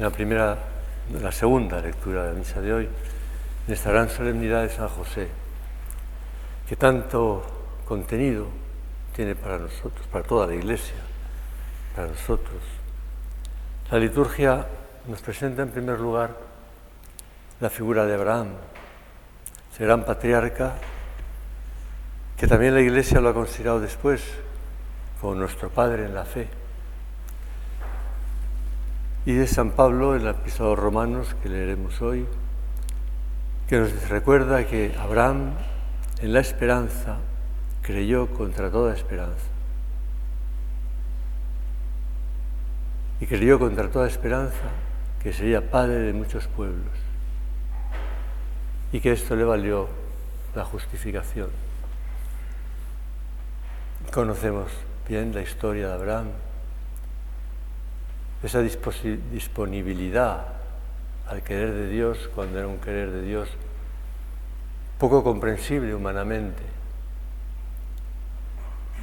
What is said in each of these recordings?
en la primera, en la segunda lectura de la misa de hoy, en esta gran solemnidad de San José, que tanto contenido tiene para nosotros, para toda la Iglesia, para nosotros. La liturgia nos presenta en primer lugar la figura de Abraham, ese gran patriarca que también la Iglesia lo ha considerado después como nuestro Padre en la fe. Y de San Pablo en la Epístola Romanos que leeremos hoy, que nos recuerda que Abraham en la esperanza creyó contra toda esperanza. Y creyó contra toda esperanza que sería padre de muchos pueblos y que esto le valió la justificación. Conocemos bien la historia de Abraham, esa disponibilidad al querer de Dios cuando era un querer de Dios poco comprensible humanamente,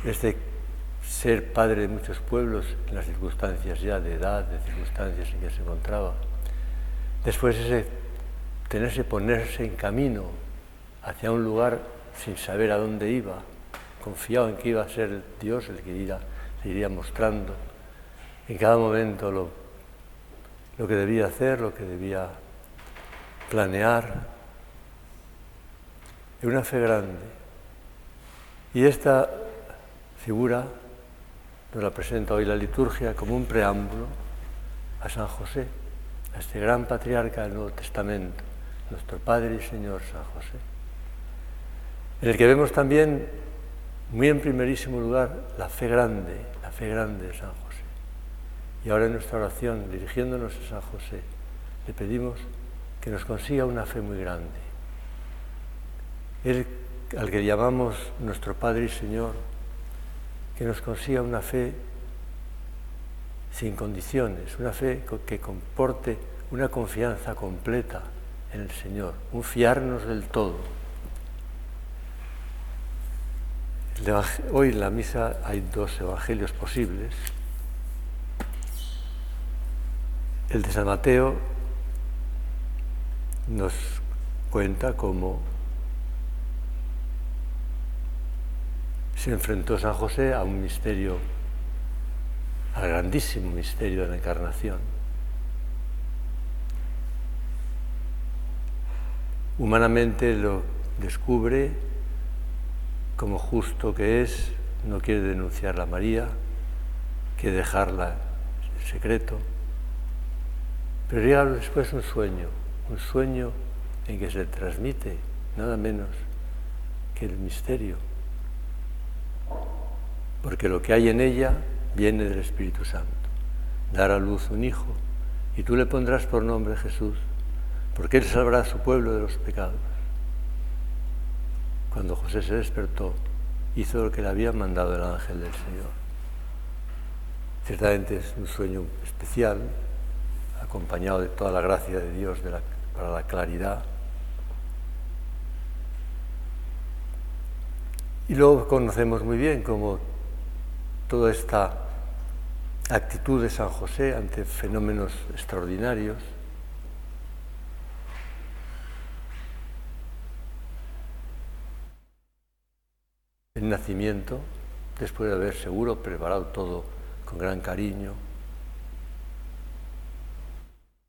este ser padre de muchos pueblos en las circunstancias ya de edad, de circunstancias en que se encontraba, después ese tenerse, ponerse en camino hacia un lugar sin saber a dónde iba, confiado en que iba a ser Dios el que iría, se iría mostrando en cada momento lo, que debía hacer, lo que debía planear. Es una fe grande. Y esta figura nos la presenta hoy la liturgia como un preámbulo a San José, a este gran patriarca del Nuevo Testamento, nuestro Padre y Señor San José, en el que vemos también muy en primerísimo lugar la fe grande, la fe grande de San José. Y ahora en nuestra oración, dirigiéndonos a San José, le pedimos que nos consiga una fe muy grande. Él al que llamamos nuestro Padre y Señor, que nos consiga una fe sin condiciones, una fe que comporte una confianza completa en el Señor, un fiarnos del todo. Hoy en la misa hay dos evangelios posibles. El de San Mateo nos cuenta cómo se enfrentó San José a un misterio, al grandísimo misterio de la encarnación. Humanamente lo descubre como justo que es, no quiere denunciar a María, quiere dejarla en secreto. Pero llega después un sueño, un sueño en que se transmite nada menos que el misterio. Porque lo que hay en ella viene del Espíritu Santo. Dar a luz un hijo y tú le pondrás por nombre Jesús, porque él salvará a su pueblo de los pecados. Cuando José se despertó, hizo lo que le había mandado el ángel del Señor. Ciertamente es un sueño especial, acompañado de toda la gracia de Dios para la claridad. Y luego conocemos muy bien cómo toda esta actitud de San José ante fenómenos extraordinarios el nacimiento, después de haber seguro preparado todo con gran cariño.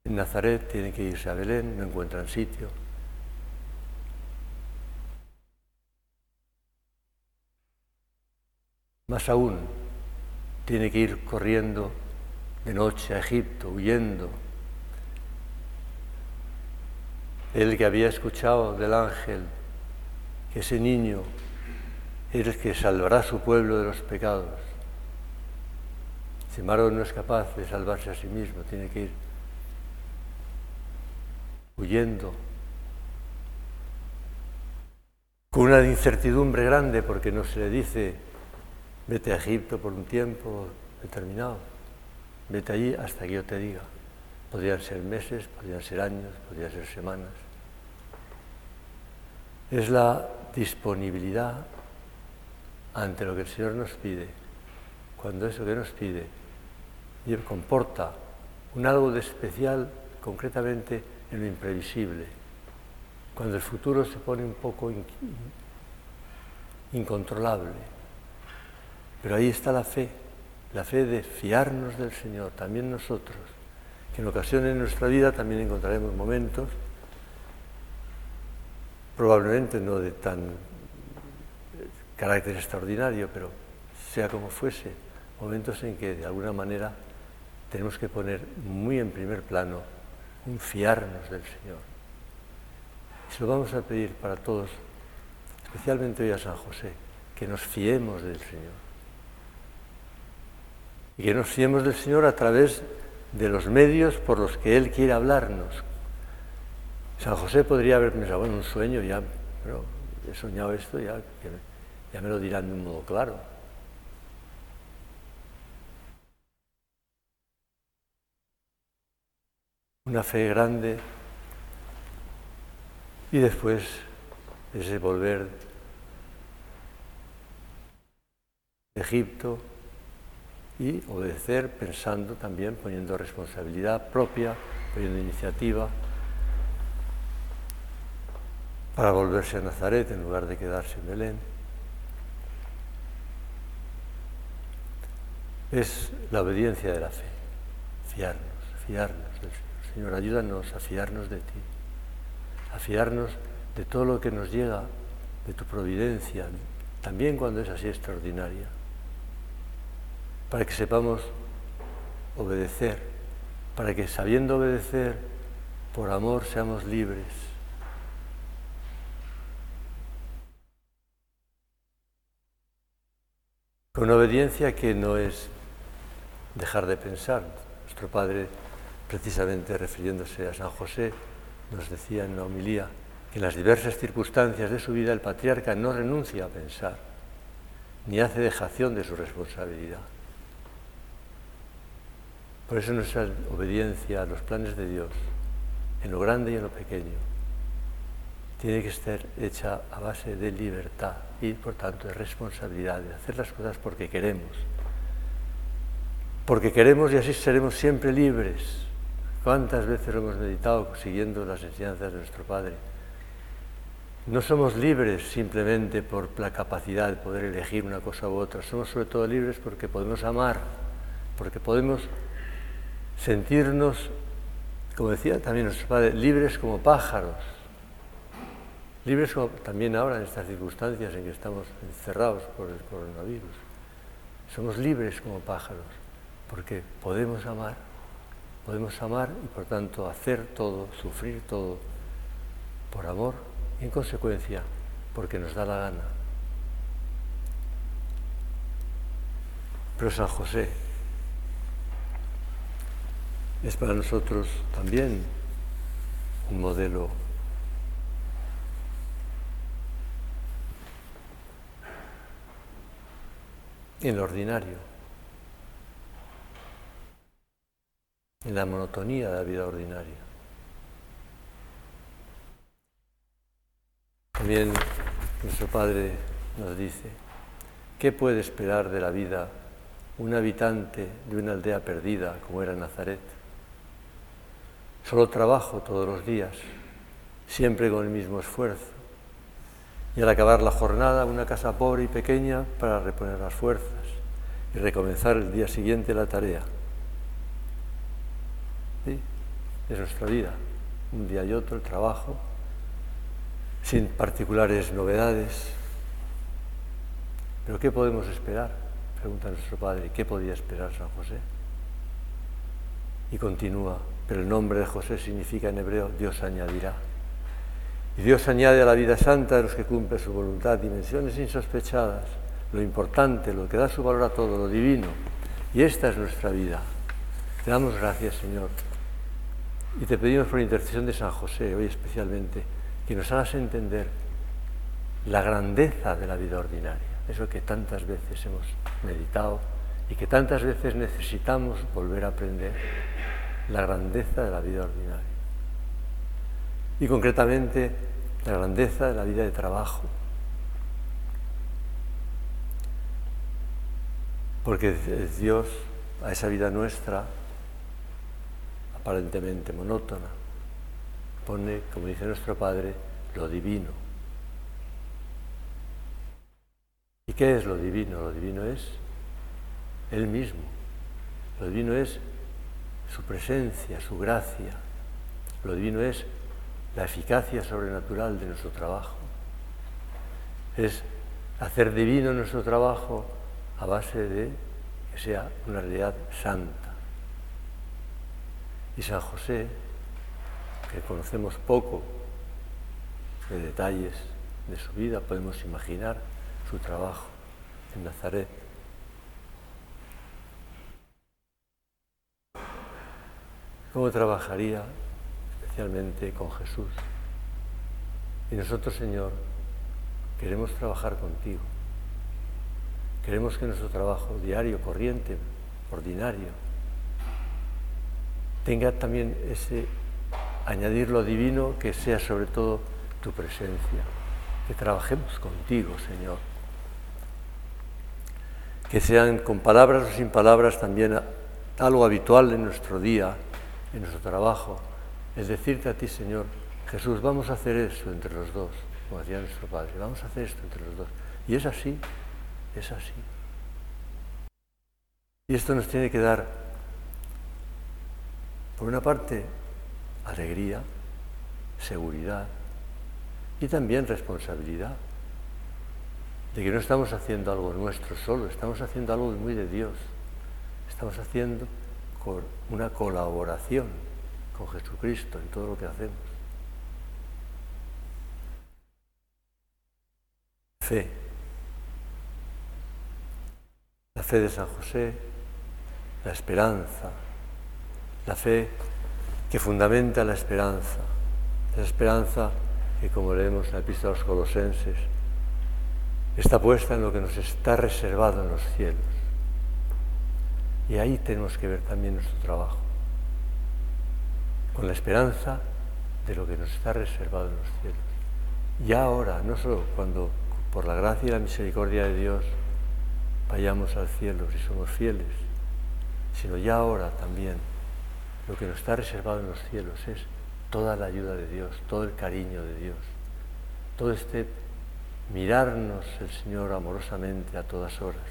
Nazaret tiene que irse a Belén, no encuentran sitio. Más aún, tiene que ir corriendo de noche a Egipto, huyendo. Él que había escuchado del ángel que ese niño el que salvará a su pueblo de los pecados. Sin no es capaz de salvarse a sí mismo, tiene que ir huyendo con una incertidumbre grande porque no se le dice vete a Egipto por un tiempo determinado, vete allí hasta que yo te diga. Podrían ser meses, podrían ser años, podrían ser semanas. Es la disponibilidad ante lo que el Señor nos pide, cuando eso que nos pide comporta un algo de especial concretamente en lo imprevisible, cuando el futuro se pone un poco incontrolable. Pero ahí está la fe, la fe de fiarnos del Señor, también nosotros, que en ocasiones en nuestra vida también encontraremos momentos, probablemente no de tan eh, carácter extraordinario, pero sea como fuese, momentos en que de alguna manera tenemos que poner muy en primer plano un fiarnos del Señor. Y se lo vamos a pedir para todos, especialmente hoy a San José, que nos fiemos del Señor. Y que nos fiemos del Señor a través de los medios por los que Él quiere hablarnos. San José podría haber pensado, bueno, un sueño ya, pero he soñado esto, ya, ya me lo dirán de un modo claro. Una fe grande y después ese volver de Egipto y obedecer pensando también, poniendo responsabilidad propia, poniendo iniciativa para volverse a Nazaret en lugar de quedarse en Belén. Es la obediencia de la fe, fiarnos, fiarnos del Señor. Señor, ayúdanos a fiarnos de ti, a fiarnos de todo lo que nos llega, de tu providencia, también cuando es así extraordinaria, para que sepamos obedecer, para que sabiendo obedecer, por amor seamos libres. Con obediencia que no es dejar de pensar. Nuestro Padre precisamente refiriéndose a San José, nos decía en la homilía que en las diversas circunstancias de su vida el patriarca no renuncia a pensar, ni hace dejación de su responsabilidad. Por eso nuestra obediencia a los planes de Dios, en lo grande y en lo pequeño, tiene que estar hecha a base de libertad y, por tanto, de responsabilidad, de hacer las cosas porque queremos. Porque queremos y así seremos siempre libres ¿Cuántas veces lo hemos meditado siguiendo las enseñanzas de nuestro Padre? No somos libres simplemente por la capacidad de poder elegir una cosa u otra, somos sobre todo libres porque podemos amar, porque podemos sentirnos, como decía también nuestro Padre, libres como pájaros, libres también ahora en estas circunstancias en que estamos encerrados por el coronavirus. Somos libres como pájaros porque podemos amar Podemos amar y por tanto hacer todo, sufrir todo por amor y en consecuencia porque nos da la gana. Pero San José es para nosotros también un modelo en lo ordinario. En la monotonía de la vida ordinaria. También nuestro Padre nos dice, ¿qué puede esperar de la vida un habitante de una aldea perdida como era Nazaret? Solo trabajo todos los días, siempre con el mismo esfuerzo. Y al acabar la jornada, una casa pobre y pequeña para reponer las fuerzas y recomenzar el día siguiente la tarea es nuestra vida, un día y otro, el trabajo, sin particulares novedades. Pero ¿qué podemos esperar? Pregunta nuestro Padre, ¿qué podía esperar San José? Y continúa, pero el nombre de José significa en hebreo Dios añadirá. Y Dios añade a la vida santa de los que cumplen su voluntad dimensiones insospechadas, lo importante, lo que da su valor a todo, lo divino. Y esta es nuestra vida. Te damos gracias, Señor, y te pedimos por intercesión de San José, hoy especialmente, que nos hagas entender la grandeza de la vida ordinaria, eso que tantas veces hemos meditado y que tantas veces necesitamos volver a aprender, la grandeza de la vida ordinaria. Y concretamente la grandeza de la vida de trabajo. Porque Dios a esa vida nuestra aparentemente monótona. Pone, como dice nuestro Padre, lo divino. ¿Y qué es lo divino? Lo divino es Él mismo. Lo divino es su presencia, su gracia. Lo divino es la eficacia sobrenatural de nuestro trabajo. Es hacer divino nuestro trabajo a base de que sea una realidad santa. Y San José, que conocemos poco de detalles de su vida, podemos imaginar su trabajo en Nazaret. ¿Cómo trabajaría especialmente con Jesús? Y nosotros, Señor, queremos trabajar contigo. Queremos que nuestro trabajo diario, corriente, ordinario, tenga también ese añadir lo divino que sea sobre todo tu presencia, que trabajemos contigo, Señor. Que sean con palabras o sin palabras también algo habitual en nuestro día, en nuestro trabajo, es decirte a ti, Señor, Jesús, vamos a hacer eso entre los dos, como decía nuestro Padre, vamos a hacer esto entre los dos. Y es así, es así. Y esto nos tiene que dar, por una parte, alegría, seguridad y también responsabilidad de que no estamos haciendo algo nuestro solo, estamos haciendo algo muy de Dios. Estamos haciendo una colaboración con Jesucristo en todo lo que hacemos. Fe. La fe de San José, la esperanza, la fe que fundamenta la esperanza, la esperanza que, como leemos en la epístola a los colosenses, está puesta en lo que nos está reservado en los cielos. Y ahí tenemos que ver también nuestro trabajo, con la esperanza de lo que nos está reservado en los cielos. Y ahora, no solo cuando por la gracia y la misericordia de Dios vayamos al cielo si somos fieles, sino ya ahora también lo que nos está reservado en los cielos es toda la ayuda de Dios, todo el cariño de Dios, todo este mirarnos el Señor amorosamente a todas horas.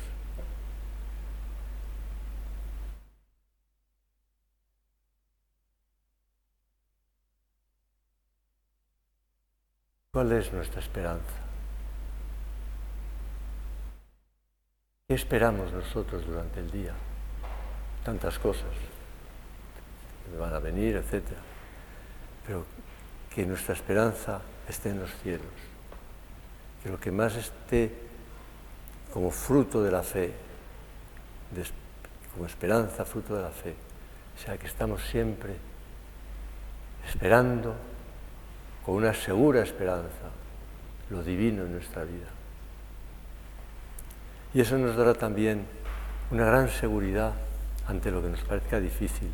¿Cuál es nuestra esperanza? ¿Qué esperamos nosotros durante el día? Tantas cosas van a venir, etc. Pero que nuestra esperanza esté en los cielos. Que lo que más esté como fruto de la fe, como esperanza, fruto de la fe, sea que estamos siempre esperando con una segura esperanza lo divino en nuestra vida. Y eso nos dará también una gran seguridad ante lo que nos parezca difícil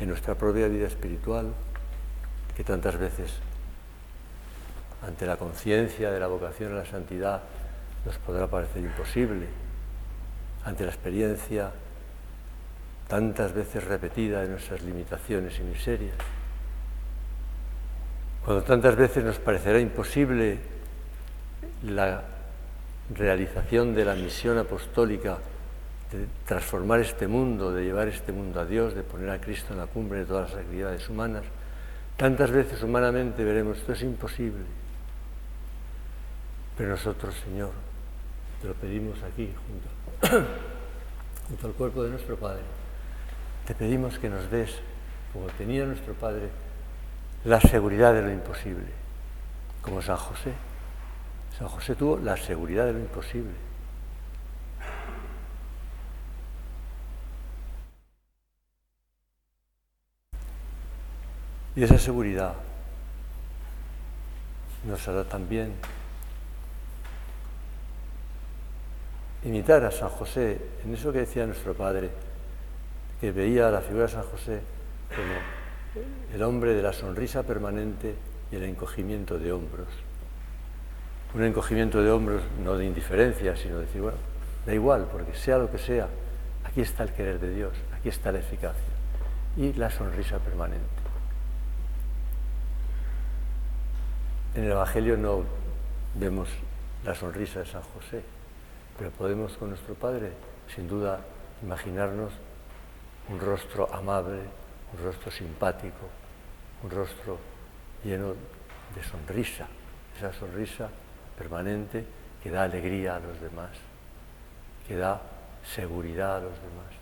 en nuestra propia vida espiritual, que tantas veces ante la conciencia de la vocación a la santidad nos podrá parecer imposible, ante la experiencia tantas veces repetida de nuestras limitaciones y miserias. Cuando tantas veces nos parecerá imposible la realización de la misión apostólica de transformar este mundo, de llevar este mundo a Dios, de poner a Cristo en la cumbre de todas las actividades humanas, tantas veces humanamente veremos esto es imposible. Pero nosotros, Señor, te lo pedimos aquí, junto, junto al cuerpo de nuestro Padre, te pedimos que nos des, como tenía nuestro Padre, la seguridad de lo imposible, como San José. San José tuvo la seguridad de lo imposible. Y esa seguridad nos hará también imitar a San José en eso que decía nuestro Padre, que veía la figura de San José como el hombre de la sonrisa permanente y el encogimiento de hombros. Un encogimiento de hombros no de indiferencia, sino de decir, bueno, da igual, porque sea lo que sea, aquí está el querer de Dios, aquí está la eficacia. y la sonrisa permanente. En el Evangelio no vemos la sonrisa de San José, pero podemos con nuestro Padre, sin duda, imaginarnos un rostro amable, un rostro simpático, un rostro lleno de sonrisa, esa sonrisa permanente que da alegría a los demás, que da seguridad a los demás.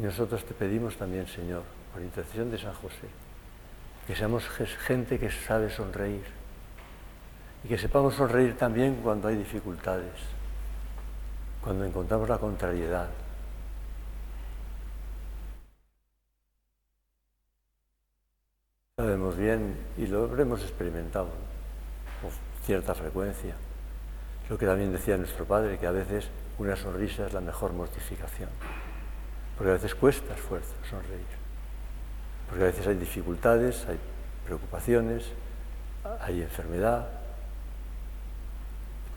Y nosotros te pedimos también, Señor, por intercesión de San José, que seamos gente que sabe sonreír y que sepamos sonreír también cuando hay dificultades, cuando encontramos la contrariedad. Sabemos bien y lo habremos experimentado con cierta frecuencia. Lo que también decía nuestro padre, que a veces una sonrisa es la mejor mortificación. Porque a veces cuesta esfuerzo sonreír. Porque a veces hay dificultades, hay preocupaciones, hay enfermedad.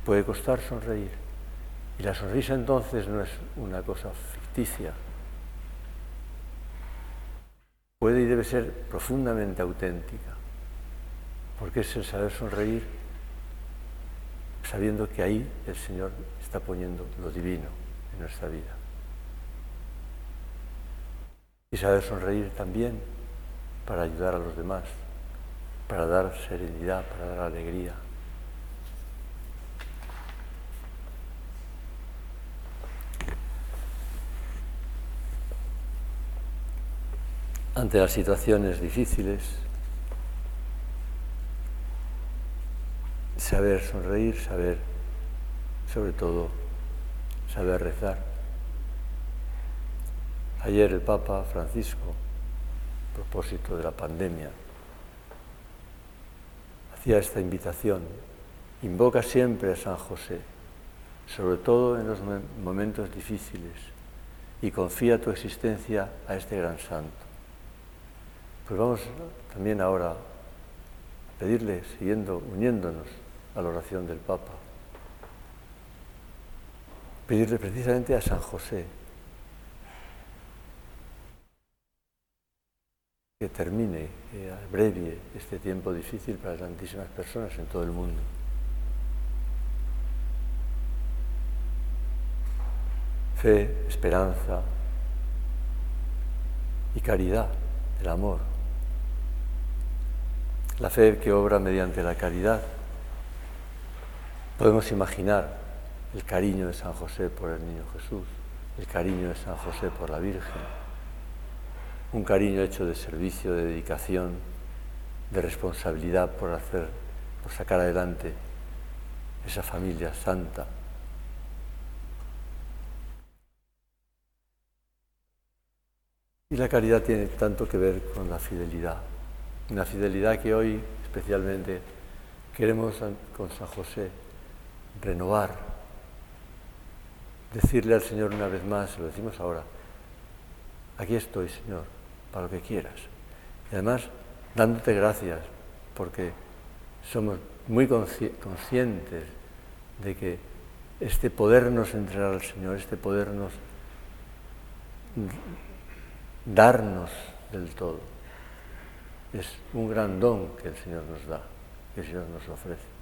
Puede costar sonreír. Y la sonrisa entonces no es una cosa ficticia. Puede y debe ser profundamente auténtica. Porque es el saber sonreír sabiendo que ahí el Señor está poniendo lo divino en nuestra vida. Y saber sonreír también para ayudar a los demás, para dar serenidad, para dar alegría. Ante las situaciones difíciles, saber sonreír, saber, sobre todo, saber rezar. Ayer el Papa Francisco, propósito de la pandemia, hacía esta invitación. Invoca siempre a San José, sobre todo en los momentos difíciles, y confía tu existencia a este gran santo. Pues vamos también ahora a pedirle, siguiendo, uniéndonos a la oración del Papa. Pedirle precisamente a San José que termine, que abrevie este tiempo difícil para tantísimas personas en todo el mundo. Fe, esperanza y caridad, el amor. La fe que obra mediante la caridad Podemos imaginar el cariño de San José por el niño Jesús, el cariño de San José por la Virgen, un cariño hecho de servicio, de dedicación, de responsabilidad por hacer, por sacar adelante esa familia santa. Y la caridad tiene tanto que ver con la fidelidad, una fidelidad que hoy especialmente queremos con San José renovar, decirle al Señor una vez más, lo decimos ahora, aquí estoy, Señor, para lo que quieras. Y además, dándote gracias, porque somos muy conscientes de que este podernos entregar al Señor, este podernos darnos del todo, es un gran don que el Señor nos da, que el Señor nos ofrece.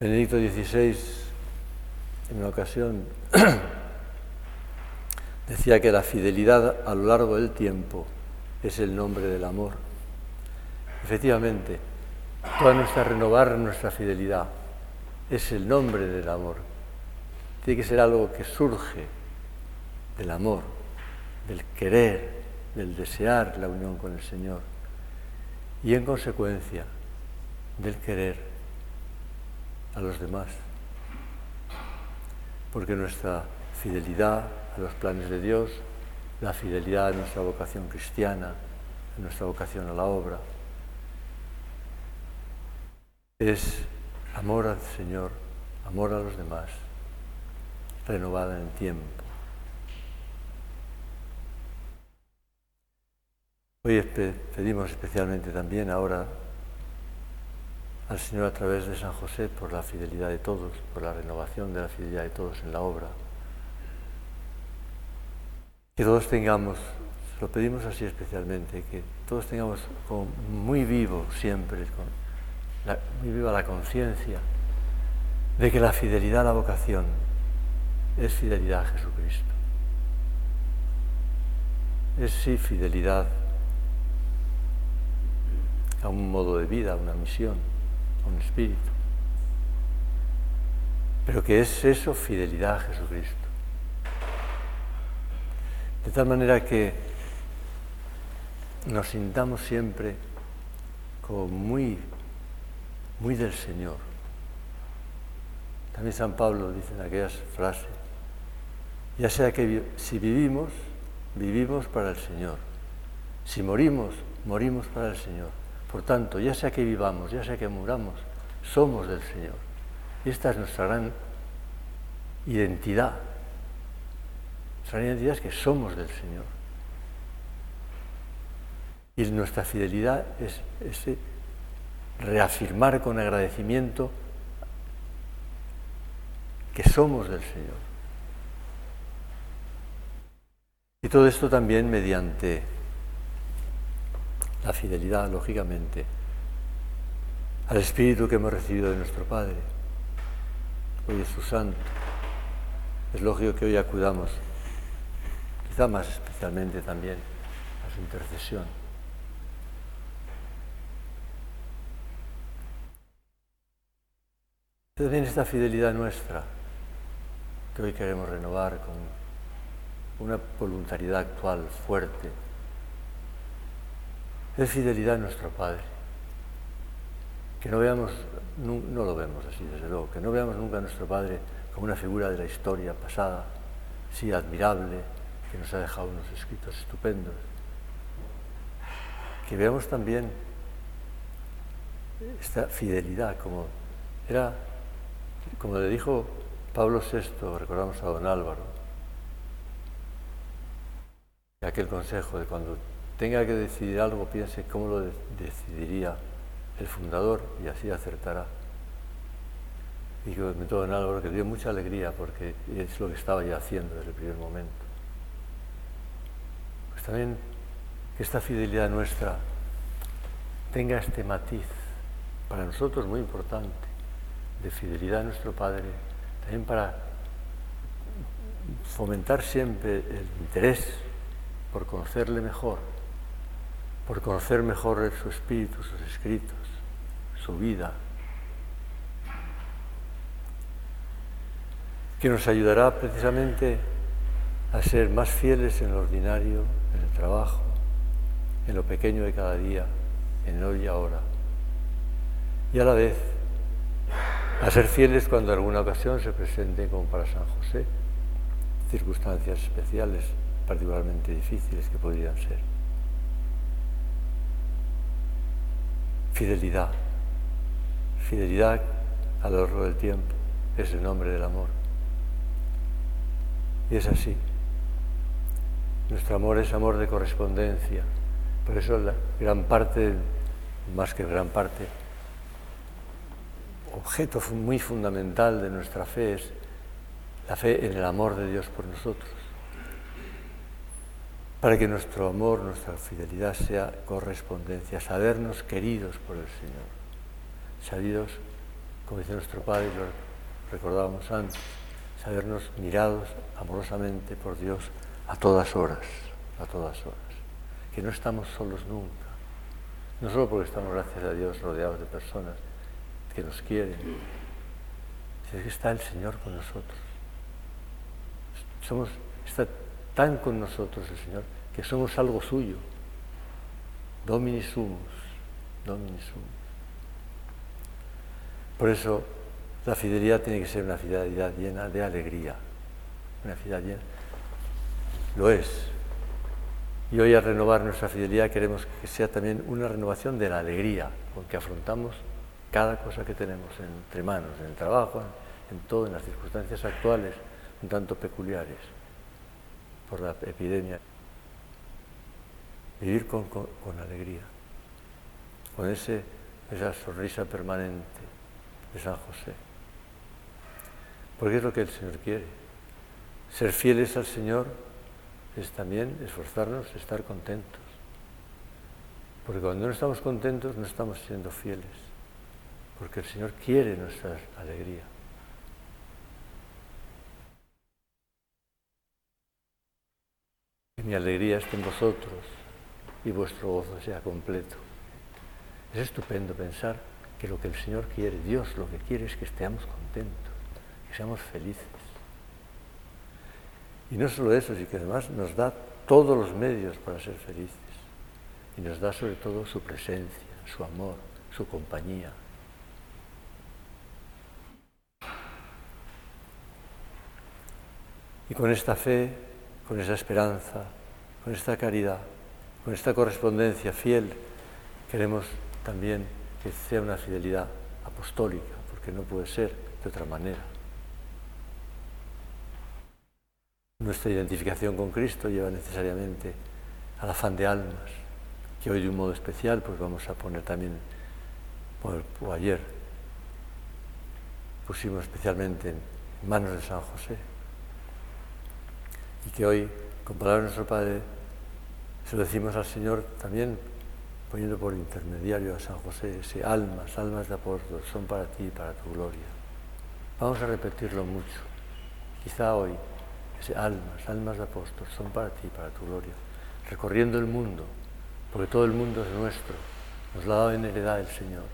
Benedicto XVI, en una ocasión, decía que la fidelidad a lo largo del tiempo es el nombre del amor. Efectivamente, toda nuestra renovar nuestra fidelidad es el nombre del amor. Tiene que ser algo que surge del amor, del querer, del desear la unión con el Señor y en consecuencia del querer a los demás. Porque nuestra fidelidad a los planes de Dios, la fidelidad a nuestra vocación cristiana, a nuestra vocación a la obra, es amor al Señor, amor a los demás, renovada en el tiempo. Hoy pedimos especialmente también ahora al Señor a través de San José por la fidelidad de todos, por la renovación de la fidelidad de todos en la obra. Que todos tengamos, lo pedimos así especialmente, que todos tengamos como muy vivo siempre, muy viva la conciencia de que la fidelidad a la vocación es fidelidad a Jesucristo. Es sí fidelidad a un modo de vida, a una misión, a un espíritu. Pero que es eso fidelidad a Jesucristo. De tal manera que nos sintamos siempre como muy, muy del Señor. También San Pablo dice en aquellas frases, ya sea que si vivimos, vivimos para el Señor. Si morimos, morimos para el Señor. Por tanto, ya sea que vivamos, ya sea que muramos, somos del Señor. Y esta es nuestra gran identidad. Nuestra gran identidad es que somos del Señor. Y nuestra fidelidad es ese reafirmar con agradecimiento que somos del Señor. Y todo esto también mediante la fidelidad, lógicamente, al Espíritu que hemos recibido de nuestro Padre, hoy es su Santo. Es lógico que hoy acudamos, quizá más especialmente también, a su intercesión. También esta fidelidad nuestra, que hoy queremos renovar con una voluntariedad actual fuerte, es fidelidad a nuestro Padre. Que no veamos, no, lo vemos así, desde luego, que no veamos nunca a nuestro Padre como una figura de la historia pasada, sí admirable, que nos ha dejado unos escritos estupendos. Que veamos también esta fidelidad, como era, como le dijo Pablo VI, recordamos a don Álvaro, aquel consejo de cuando tenga que decidir algo, piense cómo lo decidiría el fundador y así acertará. Y que me en algo que dio mucha alegría porque es lo que estaba ya haciendo desde el primer momento. También que esta fidelidad nuestra tenga este matiz, para nosotros muy importante, de fidelidad a nuestro Padre, también para fomentar siempre el interés por conocerle mejor, por conocer mejor su espíritu, sus escritos, su vida, que nos ayudará precisamente a ser más fieles en lo ordinario, en el trabajo, en lo pequeño de cada día, en hoy y ahora. Y a la vez a ser fieles cuando alguna ocasión se presente como para San José, circunstancias especiales particularmente difíciles que podrían ser. Fidelidad. Fidelidad a lo del tiempo es el nombre del amor. Y es así. Nuestro amor es amor de correspondencia. Por eso la gran parte, más que gran parte, objeto muy fundamental de nuestra fe es la fe en el amor de Dios por nosotros para que nuestro amor, nuestra fidelidad sea correspondencia, sabernos queridos por el Señor, sabidos, como dice nuestro Padre, lo recordábamos antes, sabernos mirados amorosamente por Dios a todas horas, a todas horas, que no estamos solos nunca, no solo porque estamos, gracias a Dios, rodeados de personas que nos quieren, sino que está el Señor con nosotros. Somos, está tan con nosotros el Señor que somos algo suyo. Domini sumus, Domini sumus. Por eso la fidelidad tiene que ser una fidelidad llena de alegría, una fidelidad llena. Lo es. Y hoy al renovar nuestra fidelidad queremos que sea también una renovación de la alegría con que afrontamos cada cosa que tenemos entre manos, en el trabajo, en todo, en las circunstancias actuales, un tanto peculiares por la epidemia. Vivir con, alegría, con ese, esa sonrisa permanente de San José. Porque es lo que el Señor quiere. Ser fieles al Señor es también esforzarnos, estar contentos. Porque cuando no estamos contentos no estamos siendo fieles, porque el Señor quiere nuestra alegría. Mi alegría esté en vosotros y vuestro gozo sea completo. Es estupendo pensar que lo que el Señor quiere, Dios lo que quiere es que estemos contentos, que seamos felices. Y no solo eso, sino que además nos da todos los medios para ser felices. Y nos da sobre todo su presencia, su amor, su compañía. Y con esta fe, con esa esperanza, con esta caridad, con esta correspondencia fiel, queremos también que sea una fidelidad apostólica, porque no puede ser de otra manera. Nuestra identificación con Cristo lleva necesariamente al afán de almas, que hoy de un modo especial pues vamos a poner también, o ayer pusimos especialmente en manos de San José, y que hoy, con palabras de nuestro Padre, se lo decimos al Señor también, poniendo por intermediario a San José, ese almas, almas de apóstol, son para ti y para tu gloria. Vamos a repetirlo mucho. Quizá hoy almas, almas de apóstoles, son para ti, para tu gloria, recorriendo el mundo, porque todo el mundo es nuestro, nos lo ha dado en heredad el Señor.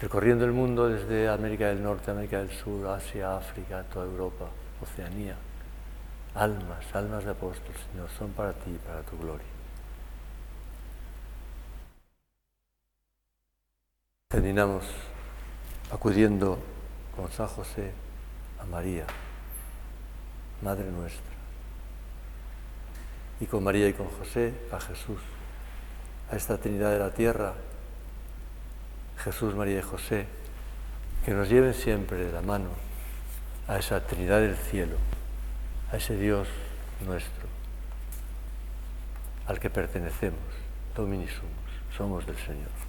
Recorriendo el mundo desde América del Norte, América del Sur, Asia, África, toda Europa, Oceanía. Almas, almas de apóstoles, Señor, son para ti para tu gloria. Terminamos acudiendo con San José a María. Madre nuestra. Y con María y con José, a Jesús, a esta Trinidad de la tierra, Jesús, María y José, que nos lleven siempre de la mano a esa Trinidad del cielo, a ese Dios nuestro, al que pertenecemos, Domini somos del Señor.